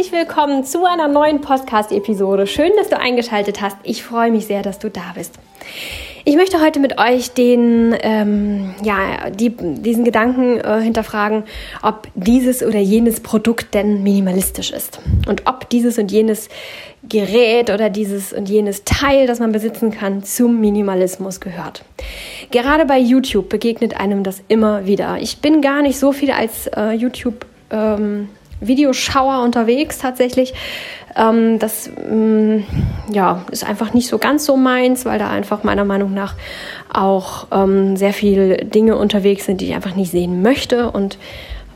herzlich willkommen zu einer neuen Podcast-Episode. Schön, dass du eingeschaltet hast. Ich freue mich sehr, dass du da bist. Ich möchte heute mit euch den, ähm, ja, die, diesen Gedanken äh, hinterfragen, ob dieses oder jenes Produkt denn minimalistisch ist und ob dieses und jenes Gerät oder dieses und jenes Teil, das man besitzen kann, zum Minimalismus gehört. Gerade bei YouTube begegnet einem das immer wieder. Ich bin gar nicht so viel als äh, YouTube ähm, Videoschauer unterwegs tatsächlich. Ähm, das ähm, ja, ist einfach nicht so ganz so meins, weil da einfach meiner Meinung nach auch ähm, sehr viele Dinge unterwegs sind, die ich einfach nicht sehen möchte. Und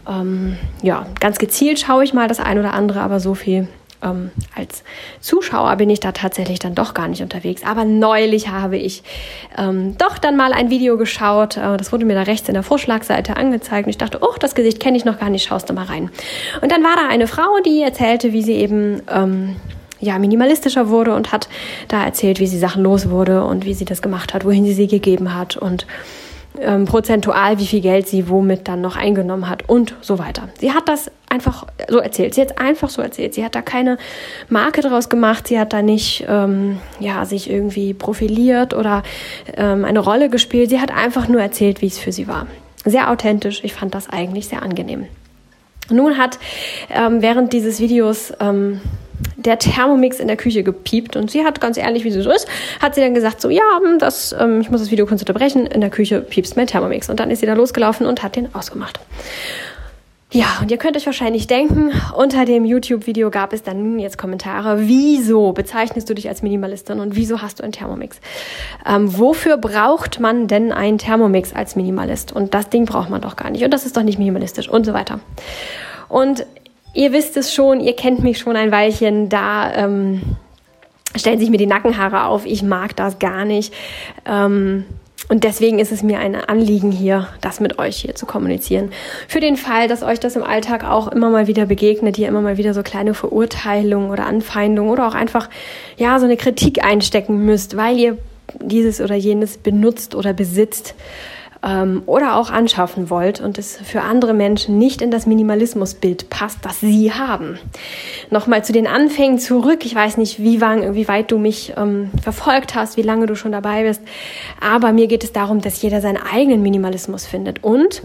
ähm, ja, ganz gezielt schaue ich mal das ein oder andere, aber so viel ähm, als Zuschauer bin ich da tatsächlich dann doch gar nicht unterwegs. Aber neulich habe ich ähm, doch dann mal ein Video geschaut. Äh, das wurde mir da rechts in der Vorschlagseite angezeigt. Und ich dachte, oh, das Gesicht kenne ich noch gar nicht, schaust du mal rein. Und dann war da eine Frau, die erzählte, wie sie eben ähm, ja, minimalistischer wurde und hat da erzählt, wie sie Sachen los wurde und wie sie das gemacht hat, wohin sie sie gegeben hat und ähm, prozentual, wie viel Geld sie womit dann noch eingenommen hat und so weiter. Sie hat das einfach so erzählt. Sie hat einfach so erzählt. Sie hat da keine Marke draus gemacht. Sie hat da nicht ähm, ja, sich irgendwie profiliert oder ähm, eine Rolle gespielt. Sie hat einfach nur erzählt, wie es für sie war. Sehr authentisch. Ich fand das eigentlich sehr angenehm. Nun hat ähm, während dieses Videos ähm, der Thermomix in der Küche gepiept und sie hat ganz ehrlich, wie sie so ist, hat sie dann gesagt, so ja, das, ähm, ich muss das Video kurz unterbrechen, in der Küche piepst mein Thermomix. Und dann ist sie da losgelaufen und hat den ausgemacht. Ja, und ihr könnt euch wahrscheinlich denken, unter dem YouTube-Video gab es dann jetzt Kommentare, wieso bezeichnest du dich als Minimalistin und wieso hast du einen Thermomix? Ähm, wofür braucht man denn einen Thermomix als Minimalist? Und das Ding braucht man doch gar nicht und das ist doch nicht minimalistisch und so weiter. Und Ihr wisst es schon, ihr kennt mich schon ein Weilchen, da ähm, stellen sich mir die Nackenhaare auf. Ich mag das gar nicht. Ähm, und deswegen ist es mir ein Anliegen hier, das mit euch hier zu kommunizieren. Für den Fall, dass euch das im Alltag auch immer mal wieder begegnet, ihr immer mal wieder so kleine Verurteilungen oder Anfeindungen oder auch einfach, ja, so eine Kritik einstecken müsst, weil ihr dieses oder jenes benutzt oder besitzt ähm, oder auch anschaffen wollt und es für andere Menschen nicht in das Minimalismusbild passt, das sie haben. Nochmal zu den Anfängen zurück. Ich weiß nicht, wie, wang, wie weit du mich ähm, verfolgt hast, wie lange du schon dabei bist, aber mir geht es darum, dass jeder seinen eigenen Minimalismus findet und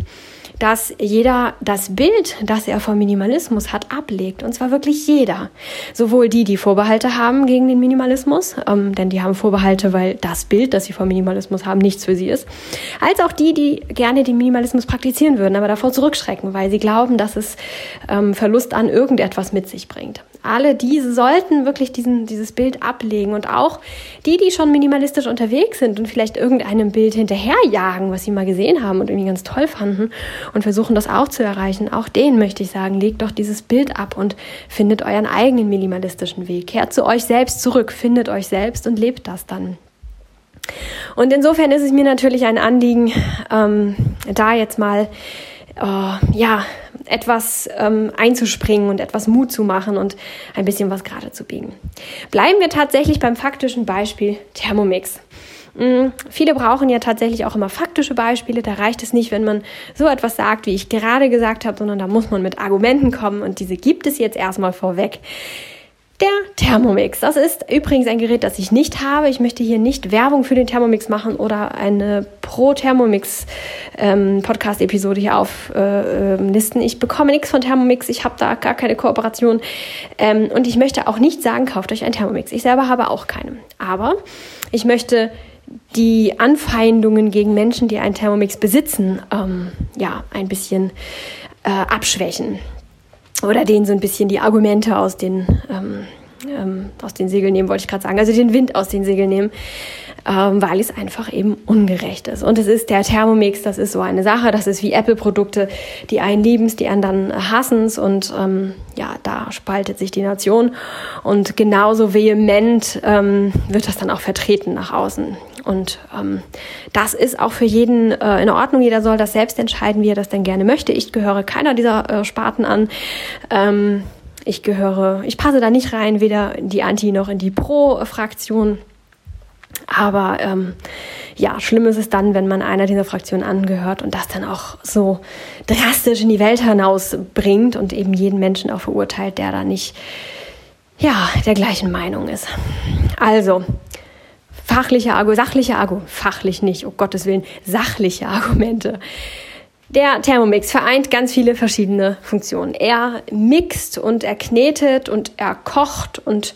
dass jeder das Bild, das er vom Minimalismus hat, ablegt. Und zwar wirklich jeder. Sowohl die, die Vorbehalte haben gegen den Minimalismus, ähm, denn die haben Vorbehalte, weil das Bild, das sie vom Minimalismus haben, nichts für sie ist, als auch die, die gerne den Minimalismus praktizieren würden, aber davor zurückschrecken, weil sie glauben, dass es ähm, Verlust an irgendetwas mit sich bringt alle diese sollten wirklich diesen, dieses Bild ablegen und auch die, die schon minimalistisch unterwegs sind und vielleicht irgendeinem Bild hinterherjagen, was sie mal gesehen haben und irgendwie ganz toll fanden und versuchen das auch zu erreichen, auch denen möchte ich sagen, legt doch dieses Bild ab und findet euren eigenen minimalistischen Weg. Kehrt zu euch selbst zurück, findet euch selbst und lebt das dann. Und insofern ist es mir natürlich ein Anliegen, ähm, da jetzt mal äh, ja, etwas ähm, einzuspringen und etwas Mut zu machen und ein bisschen was gerade zu biegen. Bleiben wir tatsächlich beim faktischen Beispiel Thermomix. Mhm. Viele brauchen ja tatsächlich auch immer faktische Beispiele. Da reicht es nicht, wenn man so etwas sagt, wie ich gerade gesagt habe, sondern da muss man mit Argumenten kommen und diese gibt es jetzt erstmal vorweg. Der Thermomix. Das ist übrigens ein Gerät, das ich nicht habe. Ich möchte hier nicht Werbung für den Thermomix machen oder eine Pro-Thermomix ähm, hier auflisten. Äh, ich bekomme nichts von Thermomix. Ich habe da gar keine Kooperation. Ähm, und ich möchte auch nicht sagen, kauft euch einen Thermomix. Ich selber habe auch keinen. Aber ich möchte die Anfeindungen gegen Menschen, die einen Thermomix besitzen, ähm, ja, ein bisschen äh, abschwächen oder denen so ein bisschen die Argumente aus den, ähm, ähm, aus den Segeln nehmen, wollte ich gerade sagen, also den Wind aus den Segeln nehmen, ähm, weil es einfach eben ungerecht ist. Und es ist der Thermomix, das ist so eine Sache, das ist wie Apple-Produkte, die einen lieben die anderen hassen es und ähm, ja, da spaltet sich die Nation und genauso vehement ähm, wird das dann auch vertreten nach außen. Und ähm, das ist auch für jeden äh, in Ordnung. Jeder soll das selbst entscheiden, wie er das denn gerne möchte. Ich gehöre keiner dieser äh, Sparten an. Ähm, ich gehöre, ich passe da nicht rein, weder in die Anti- noch in die Pro-Fraktion. Aber ähm, ja, schlimm ist es dann, wenn man einer dieser Fraktionen angehört und das dann auch so drastisch in die Welt hinausbringt und eben jeden Menschen auch verurteilt, der da nicht, ja, der gleichen Meinung ist. Also, fachliche Argumente, sachliche Argumente, fachlich nicht, um Gottes Willen, sachliche Argumente. Der Thermomix vereint ganz viele verschiedene Funktionen. Er mixt und er knetet und er kocht und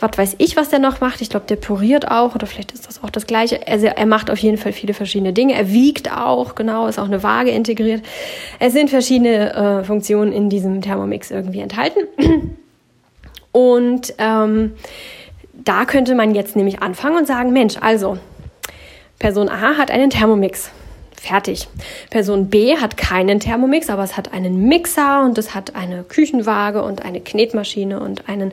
was weiß ich, was der noch macht. Ich glaube, der puriert auch oder vielleicht ist das auch das Gleiche. Also er macht auf jeden Fall viele verschiedene Dinge. Er wiegt auch, genau, ist auch eine Waage integriert. Es sind verschiedene äh, Funktionen in diesem Thermomix irgendwie enthalten. Und ähm, da könnte man jetzt nämlich anfangen und sagen, Mensch, also Person A hat einen Thermomix. Fertig. Person B hat keinen Thermomix, aber es hat einen Mixer und es hat eine Küchenwaage und eine Knetmaschine und einen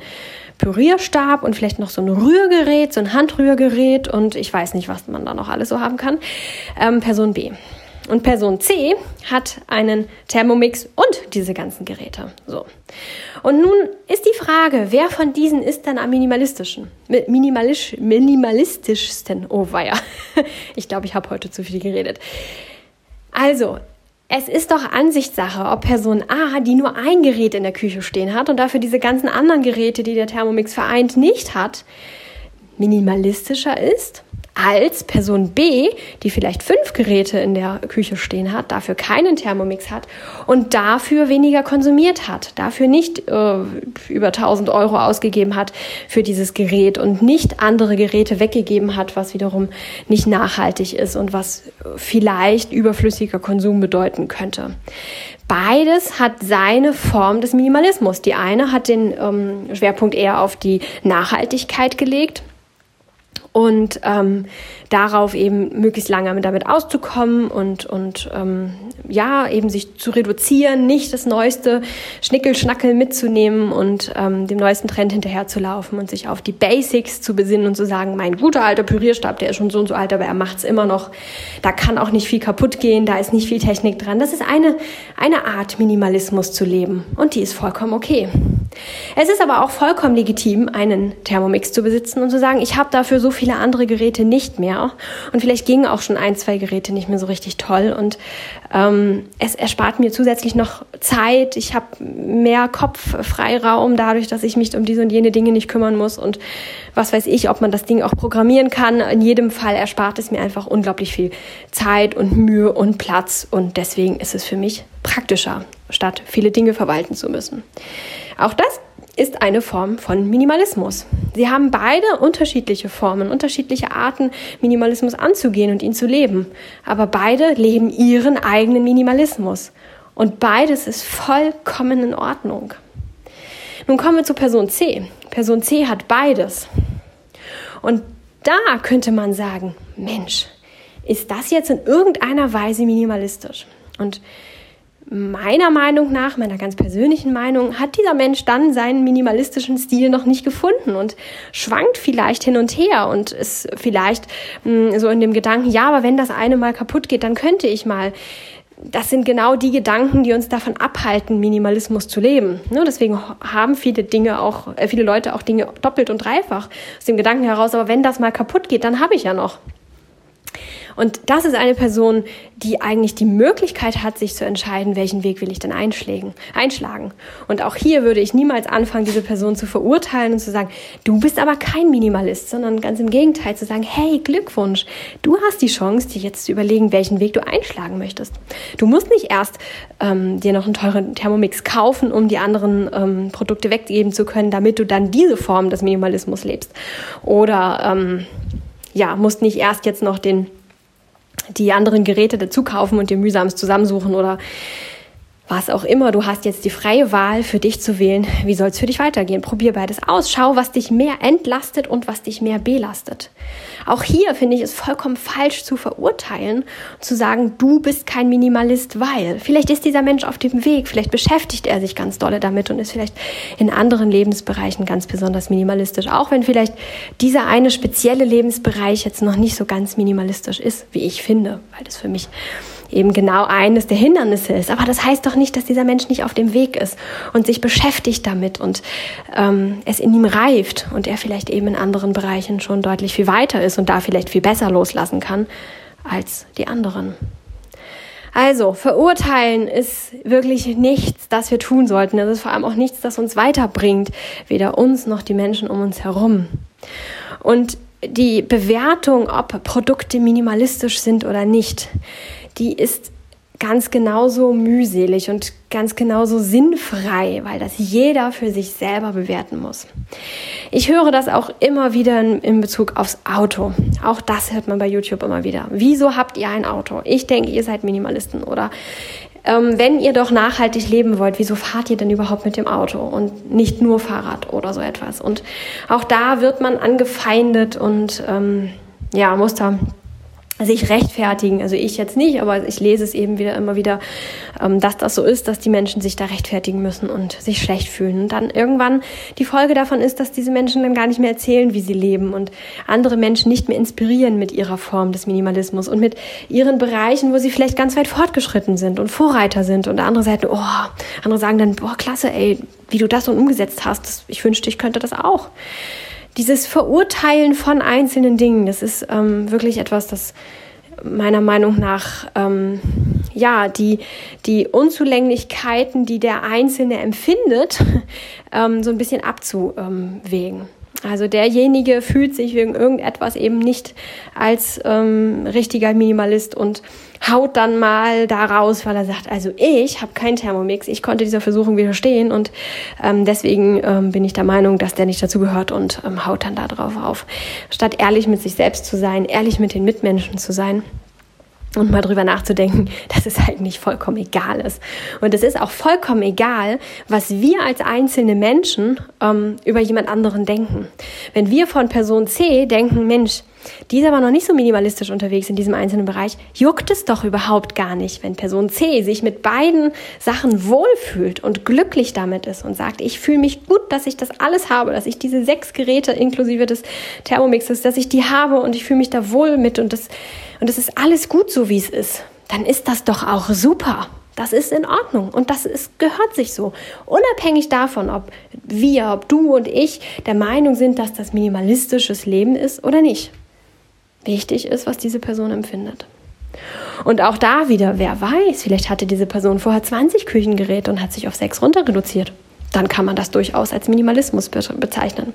Pürierstab und vielleicht noch so ein Rührgerät, so ein Handrührgerät und ich weiß nicht, was man da noch alles so haben kann. Ähm, Person B. Und Person C hat einen Thermomix und diese ganzen Geräte. So. Und nun ist die Frage, wer von diesen ist dann am minimalistischen? Minimalisch, minimalistischsten? Oh weia. Ich glaube, ich habe heute zu viel geredet. Also, es ist doch Ansichtssache, ob Person A, die nur ein Gerät in der Küche stehen hat und dafür diese ganzen anderen Geräte, die der Thermomix vereint, nicht hat, minimalistischer ist als Person B, die vielleicht fünf Geräte in der Küche stehen hat, dafür keinen Thermomix hat und dafür weniger konsumiert hat, dafür nicht äh, über 1000 Euro ausgegeben hat für dieses Gerät und nicht andere Geräte weggegeben hat, was wiederum nicht nachhaltig ist und was vielleicht überflüssiger Konsum bedeuten könnte. Beides hat seine Form des Minimalismus. Die eine hat den ähm, Schwerpunkt eher auf die Nachhaltigkeit gelegt und ähm, darauf eben möglichst lange damit auszukommen und, und ähm, ja, eben sich zu reduzieren, nicht das neueste Schnickelschnackel mitzunehmen und ähm, dem neuesten Trend hinterherzulaufen und sich auf die Basics zu besinnen und zu sagen, mein guter alter Pürierstab, der ist schon so und so alt, aber er macht's immer noch. Da kann auch nicht viel kaputt gehen, da ist nicht viel Technik dran. Das ist eine, eine Art, Minimalismus zu leben und die ist vollkommen okay. Es ist aber auch vollkommen legitim, einen Thermomix zu besitzen und zu sagen, ich habe dafür so viele andere Geräte nicht mehr. Und vielleicht gingen auch schon ein, zwei Geräte nicht mehr so richtig toll. Und ähm, es erspart mir zusätzlich noch Zeit. Ich habe mehr Kopffreiraum dadurch, dass ich mich um diese und jene Dinge nicht kümmern muss. Und was weiß ich, ob man das Ding auch programmieren kann. In jedem Fall erspart es mir einfach unglaublich viel Zeit und Mühe und Platz. Und deswegen ist es für mich praktischer, statt viele Dinge verwalten zu müssen. Auch das ist eine Form von Minimalismus. Sie haben beide unterschiedliche Formen, unterschiedliche Arten, Minimalismus anzugehen und ihn zu leben. Aber beide leben ihren eigenen Minimalismus. Und beides ist vollkommen in Ordnung. Nun kommen wir zu Person C. Person C hat beides. Und da könnte man sagen, Mensch, ist das jetzt in irgendeiner Weise minimalistisch? Und meiner Meinung nach, meiner ganz persönlichen Meinung, hat dieser Mensch dann seinen minimalistischen Stil noch nicht gefunden und schwankt vielleicht hin und her und ist vielleicht mh, hm, so in dem Gedanken, ja, aber wenn das eine mal kaputt geht, dann könnte ich mal. Das sind genau die Gedanken, die uns davon abhalten, Minimalismus zu leben. Ne, deswegen haben viele Dinge auch, äh, viele Leute auch Dinge doppelt und dreifach aus dem Gedanken heraus, aber wenn das mal kaputt geht, dann habe ich ja noch. Und das ist eine Person, die eigentlich die Möglichkeit hat, sich zu entscheiden, welchen Weg will ich denn einschlagen. einschlagen. Und auch hier würde ich niemals anfangen, diese Person zu verurteilen und zu sagen, du bist aber kein Minimalist, sondern ganz im Gegenteil zu sagen, hey, Glückwunsch, du hast die Chance, dir jetzt zu überlegen, welchen Weg du einschlagen möchtest. Du musst nicht erst ähm, dir noch einen teuren Thermomix kaufen, um die anderen ähm, Produkte weggeben zu können, damit du dann diese Form des Minimalismus lebst. Oder ähm, ja, musst nicht erst jetzt noch den die anderen Geräte dazu kaufen und dir mühsam zusammensuchen oder was auch immer. Du hast jetzt die freie Wahl für dich zu wählen. Wie soll es für dich weitergehen? Probier beides aus. Schau, was dich mehr entlastet und was dich mehr belastet. Auch hier finde ich es vollkommen falsch zu verurteilen zu sagen, du bist kein Minimalist, weil vielleicht ist dieser Mensch auf dem Weg, vielleicht beschäftigt er sich ganz dolle damit und ist vielleicht in anderen Lebensbereichen ganz besonders minimalistisch. Auch wenn vielleicht dieser eine spezielle Lebensbereich jetzt noch nicht so ganz minimalistisch ist, wie ich finde, weil das für mich eben genau eines der Hindernisse ist. Aber das heißt doch nicht, dass dieser Mensch nicht auf dem Weg ist und sich beschäftigt damit und ähm, es in ihm reift und er vielleicht eben in anderen Bereichen schon deutlich viel weiter ist und da vielleicht viel besser loslassen kann als die anderen. Also, verurteilen ist wirklich nichts, das wir tun sollten. Es ist vor allem auch nichts, das uns weiterbringt, weder uns noch die Menschen um uns herum. Und die Bewertung, ob Produkte minimalistisch sind oder nicht, die ist ganz genauso mühselig und ganz genauso sinnfrei, weil das jeder für sich selber bewerten muss. Ich höre das auch immer wieder in, in, Bezug aufs Auto. Auch das hört man bei YouTube immer wieder. Wieso habt ihr ein Auto? Ich denke, ihr seid Minimalisten oder ähm, wenn ihr doch nachhaltig leben wollt, wieso fahrt ihr denn überhaupt mit dem Auto und nicht nur Fahrrad oder so etwas? Und auch da wird man angefeindet und ähm, ja, muss da sich rechtfertigen. Also ich jetzt nicht, aber ich lese es eben wieder immer wieder, ähm, dass das so ist, dass die Menschen sich da rechtfertigen müssen und sich schlecht fühlen. Und dann irgendwann die Folge davon ist, dass diese Menschen dann gar nicht mehr erzählen, wie sie leben und andere Menschen nicht mehr inspirieren mit ihrer Form des Minimalismus und mit ihren Bereichen, wo sie vielleicht ganz weit fortgeschritten sind und Vorreiter sind. Und andere Seiten, oh, andere sagen dann, boah, klasse, ey, wie du das so umgesetzt hast. Ich wünschte, ich könnte das auch dieses Verurteilen von einzelnen Dingen, das ist ähm, wirklich etwas, das meiner Meinung nach ähm, ja die die Unzulänglichkeiten, die der Einzelne empfindet, ähm, so ein bisschen abzuwägen. Also derjenige fühlt sich wegen irgendetwas eben nicht als ähm, richtiger Minimalist und haut dann mal da raus, weil er sagt, also ich habe keinen Thermomix, ich konnte dieser Versuchung widerstehen und ähm, deswegen ähm, bin ich der Meinung, dass der nicht dazu gehört und ähm, haut dann da drauf auf. Statt ehrlich mit sich selbst zu sein, ehrlich mit den Mitmenschen zu sein und mal drüber nachzudenken, dass es eigentlich vollkommen egal ist. Und es ist auch vollkommen egal, was wir als einzelne Menschen ähm, über jemand anderen denken. Wenn wir von Person C denken, Mensch, die ist aber noch nicht so minimalistisch unterwegs in diesem einzelnen Bereich, juckt es doch überhaupt gar nicht, wenn Person C sich mit beiden Sachen wohlfühlt und glücklich damit ist und sagt, ich fühle mich gut, dass ich das alles habe, dass ich diese sechs Geräte inklusive des Thermomixes, dass ich die habe und ich fühle mich da wohl mit und das und es ist alles gut so, wie es ist, dann ist das doch auch super. Das ist in Ordnung und das ist, gehört sich so. Unabhängig davon, ob wir, ob du und ich der Meinung sind, dass das minimalistisches Leben ist oder nicht. Wichtig ist, was diese Person empfindet. Und auch da wieder, wer weiß, vielleicht hatte diese Person vorher 20 Küchengeräte und hat sich auf sechs runter reduziert. Dann kann man das durchaus als Minimalismus bezeichnen.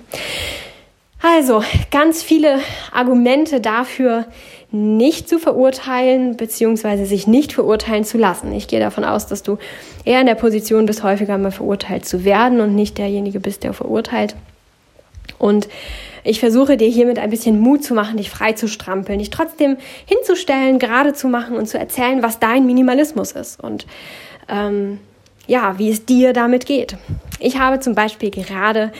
Also, ganz viele Argumente dafür, nicht zu verurteilen beziehungsweise sich nicht verurteilen zu lassen. Ich gehe davon aus, dass du eher in der Position bist, häufiger mal verurteilt zu werden und nicht derjenige bist, der verurteilt. Und ich versuche dir hiermit ein bisschen Mut zu machen, dich frei zu strampeln, dich trotzdem hinzustellen, gerade zu machen und zu erzählen, was dein Minimalismus ist und ähm, ja, wie es dir damit geht. Ich habe zum Beispiel gerade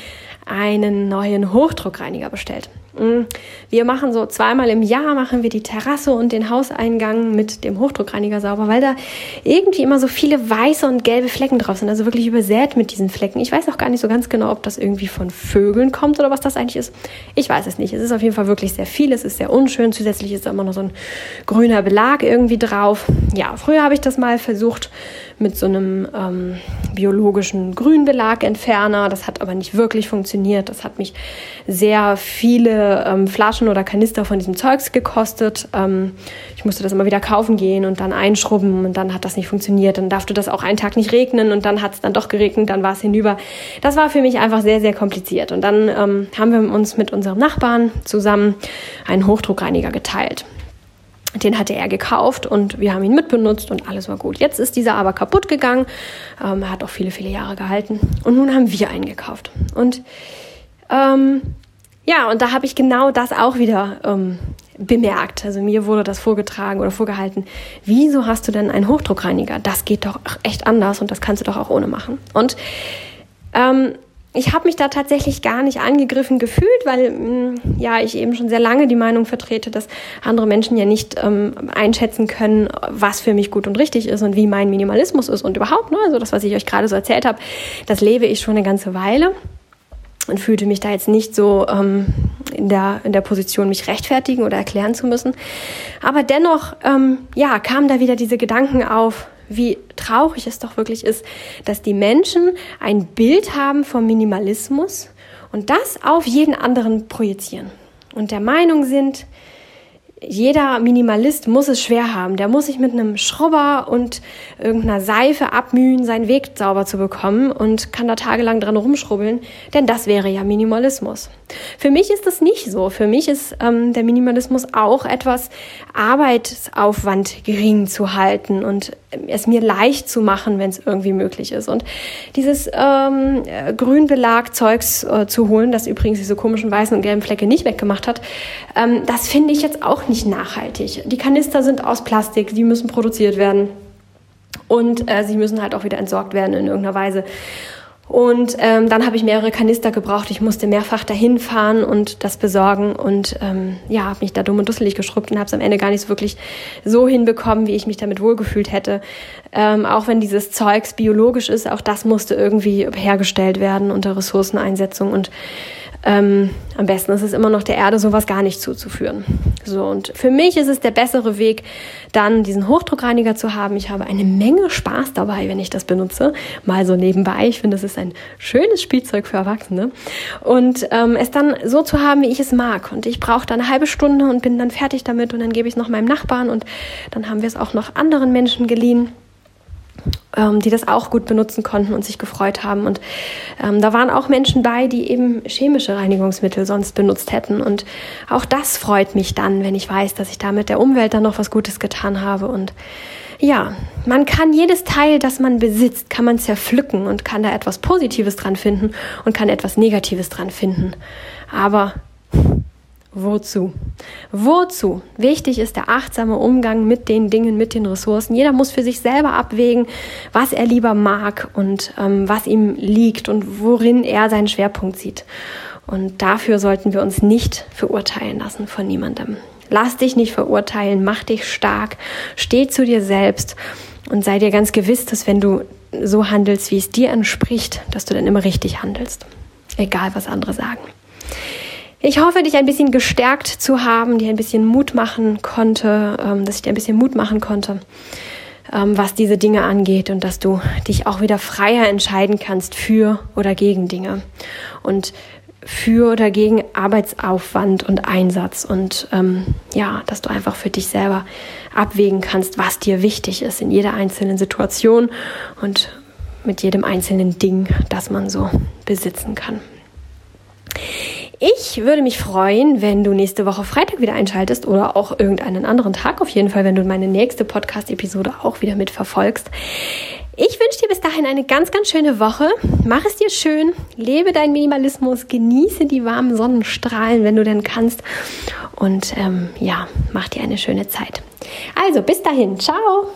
einen neuen Hochdruckreiniger bestellt. Mm. Wir machen so zweimal im Jahr machen wir die Terrasse und den Hauseingang mit dem Hochdruckreiniger sauber, weil da irgendwie immer so viele weiße und gelbe Flecken drauf sind, also wirklich übersät mit diesen Flecken. Ich weiß auch gar nicht so ganz genau, ob das irgendwie von Vögeln kommt oder was das eigentlich ist. Ich weiß es nicht. Es ist auf jeden Fall wirklich sehr viel. Es ist sehr unschön. Zusätzlich ist da immer noch so ein grüner Belag irgendwie drauf. Ja, früher habe ich das mal versucht mit so einem ähm, biologischen Grünbelagentferner. Das hat aber nicht wirklich funktioniert. Das hat mich sehr viele ähm, Flaschen oder Kanister von diesem Zeugs gekostet. Ähm, ich musste das immer wieder kaufen gehen und dann einschrubben und dann hat das nicht funktioniert. Dann darf das auch einen Tag nicht regnen und dann hat es dann doch geregnet, dann war es hinüber. Das war für mich einfach sehr, sehr kompliziert. Und dann ähm, haben wir uns mit unserem Nachbarn zusammen einen Hochdruckreiniger geteilt. Den hatte er gekauft und wir haben ihn mitbenutzt und alles war gut. Jetzt ist dieser aber kaputt gegangen. Ähm, er hat auch viele, viele Jahre gehalten. Und nun haben wir einen gekauft. Und ähm, ja, und da habe ich genau das auch wieder ähm, bemerkt. Also mir wurde das vorgetragen oder vorgehalten. Wieso hast du denn einen Hochdruckreiniger? Das geht doch echt anders und das kannst du doch auch ohne machen. Und ähm, ich habe mich da tatsächlich gar nicht angegriffen gefühlt, weil mm, ja ich eben schon sehr lange die Meinung vertrete, dass andere Menschen ja nicht ähm, einschätzen können, was für mich gut und richtig ist und wie mein Minimalismus ist und überhaupt. Ne? Also das, was ich euch gerade so erzählt habe, das lebe ich schon eine ganze Weile. Und fühlte mich da jetzt nicht so ähm, in, der, in der Position, mich rechtfertigen oder erklären zu müssen. Aber dennoch, ähm, ja, kamen da wieder diese Gedanken auf, wie traurig es doch wirklich ist, dass die Menschen ein Bild haben vom Minimalismus und das auf jeden anderen projizieren und der Meinung sind, jeder Minimalist muss es schwer haben. Der muss sich mit einem Schrubber und irgendeiner Seife abmühen, seinen Weg sauber zu bekommen und kann da tagelang dran rumschrubbeln, denn das wäre ja Minimalismus. Für mich ist das nicht so. Für mich ist ähm, der Minimalismus auch etwas, Arbeitsaufwand gering zu halten und es mir leicht zu machen, wenn es irgendwie möglich ist. Und dieses ähm, Grünbelag-Zeugs äh, zu holen, das übrigens diese komischen weißen und gelben Flecke nicht weggemacht hat, ähm, das finde ich jetzt auch nicht nachhaltig. Die Kanister sind aus Plastik, die müssen produziert werden und äh, sie müssen halt auch wieder entsorgt werden in irgendeiner Weise. Und ähm, dann habe ich mehrere Kanister gebraucht. Ich musste mehrfach dahin fahren und das besorgen und ähm, ja, habe mich da dumm und dusselig geschrubbt und habe es am Ende gar nicht so wirklich so hinbekommen, wie ich mich damit wohlgefühlt hätte. Ähm, auch wenn dieses Zeugs biologisch ist, auch das musste irgendwie hergestellt werden unter Ressourceneinsetzung und ähm, am besten ist es immer noch der Erde sowas gar nicht zuzuführen. So und für mich ist es der bessere Weg, dann diesen Hochdruckreiniger zu haben. Ich habe eine Menge Spaß dabei, wenn ich das benutze, mal so nebenbei. Ich finde, es ist ein schönes Spielzeug für Erwachsene und ähm, es dann so zu haben, wie ich es mag. Und ich brauche dann eine halbe Stunde und bin dann fertig damit und dann gebe ich es noch meinem Nachbarn und dann haben wir es auch noch anderen Menschen geliehen ähm, die das auch gut benutzen konnten und sich gefreut haben. Und ähm, da waren auch Menschen bei, die eben chemische Reinigungsmittel sonst benutzt hätten. Und auch das freut mich dann, wenn ich weiß, dass ich damit der Umwelt dann noch was Gutes getan habe. Und ja, man kann jedes Teil, das man besitzt, kann man zerpflücken und kann da etwas Positives dran finden und kann etwas Negatives dran finden. Aber Wozu? Wozu? Wichtig ist der achtsame Umgang mit den Dingen, mit den Ressourcen. Jeder muss für sich selber abwägen, was er lieber mag und ähm, was ihm liegt und worin er seinen Schwerpunkt sieht. Und dafür sollten wir uns nicht verurteilen lassen von niemandem. Lass dich nicht verurteilen, mach dich stark, steh zu dir selbst und sei dir ganz gewiss, dass wenn du so handelst, wie es dir entspricht, dass du dann immer richtig handelst. Egal, was andere sagen. Ich hoffe, dich ein bisschen gestärkt zu haben, dir ein bisschen Mut machen konnte, ähm, dass ich dir ein bisschen Mut machen konnte, ähm, was diese Dinge angeht und dass du dich auch wieder freier entscheiden kannst für oder gegen Dinge und für oder gegen Arbeitsaufwand und Einsatz und ähm, ja, dass du einfach für dich selber abwägen kannst, was dir wichtig ist in jeder einzelnen Situation und mit jedem einzelnen Ding, das man so besitzen kann. Ich würde mich freuen, wenn du nächste Woche Freitag wieder einschaltest oder auch irgendeinen anderen Tag auf jeden Fall, wenn du meine nächste Podcast-Episode auch wieder mitverfolgst. Ich wünsche dir bis dahin eine ganz, ganz schöne Woche. Mach es dir schön, lebe deinen Minimalismus, genieße die warmen Sonnenstrahlen, wenn du denn kannst. Und ähm, ja, mach dir eine schöne Zeit. Also, bis dahin, ciao.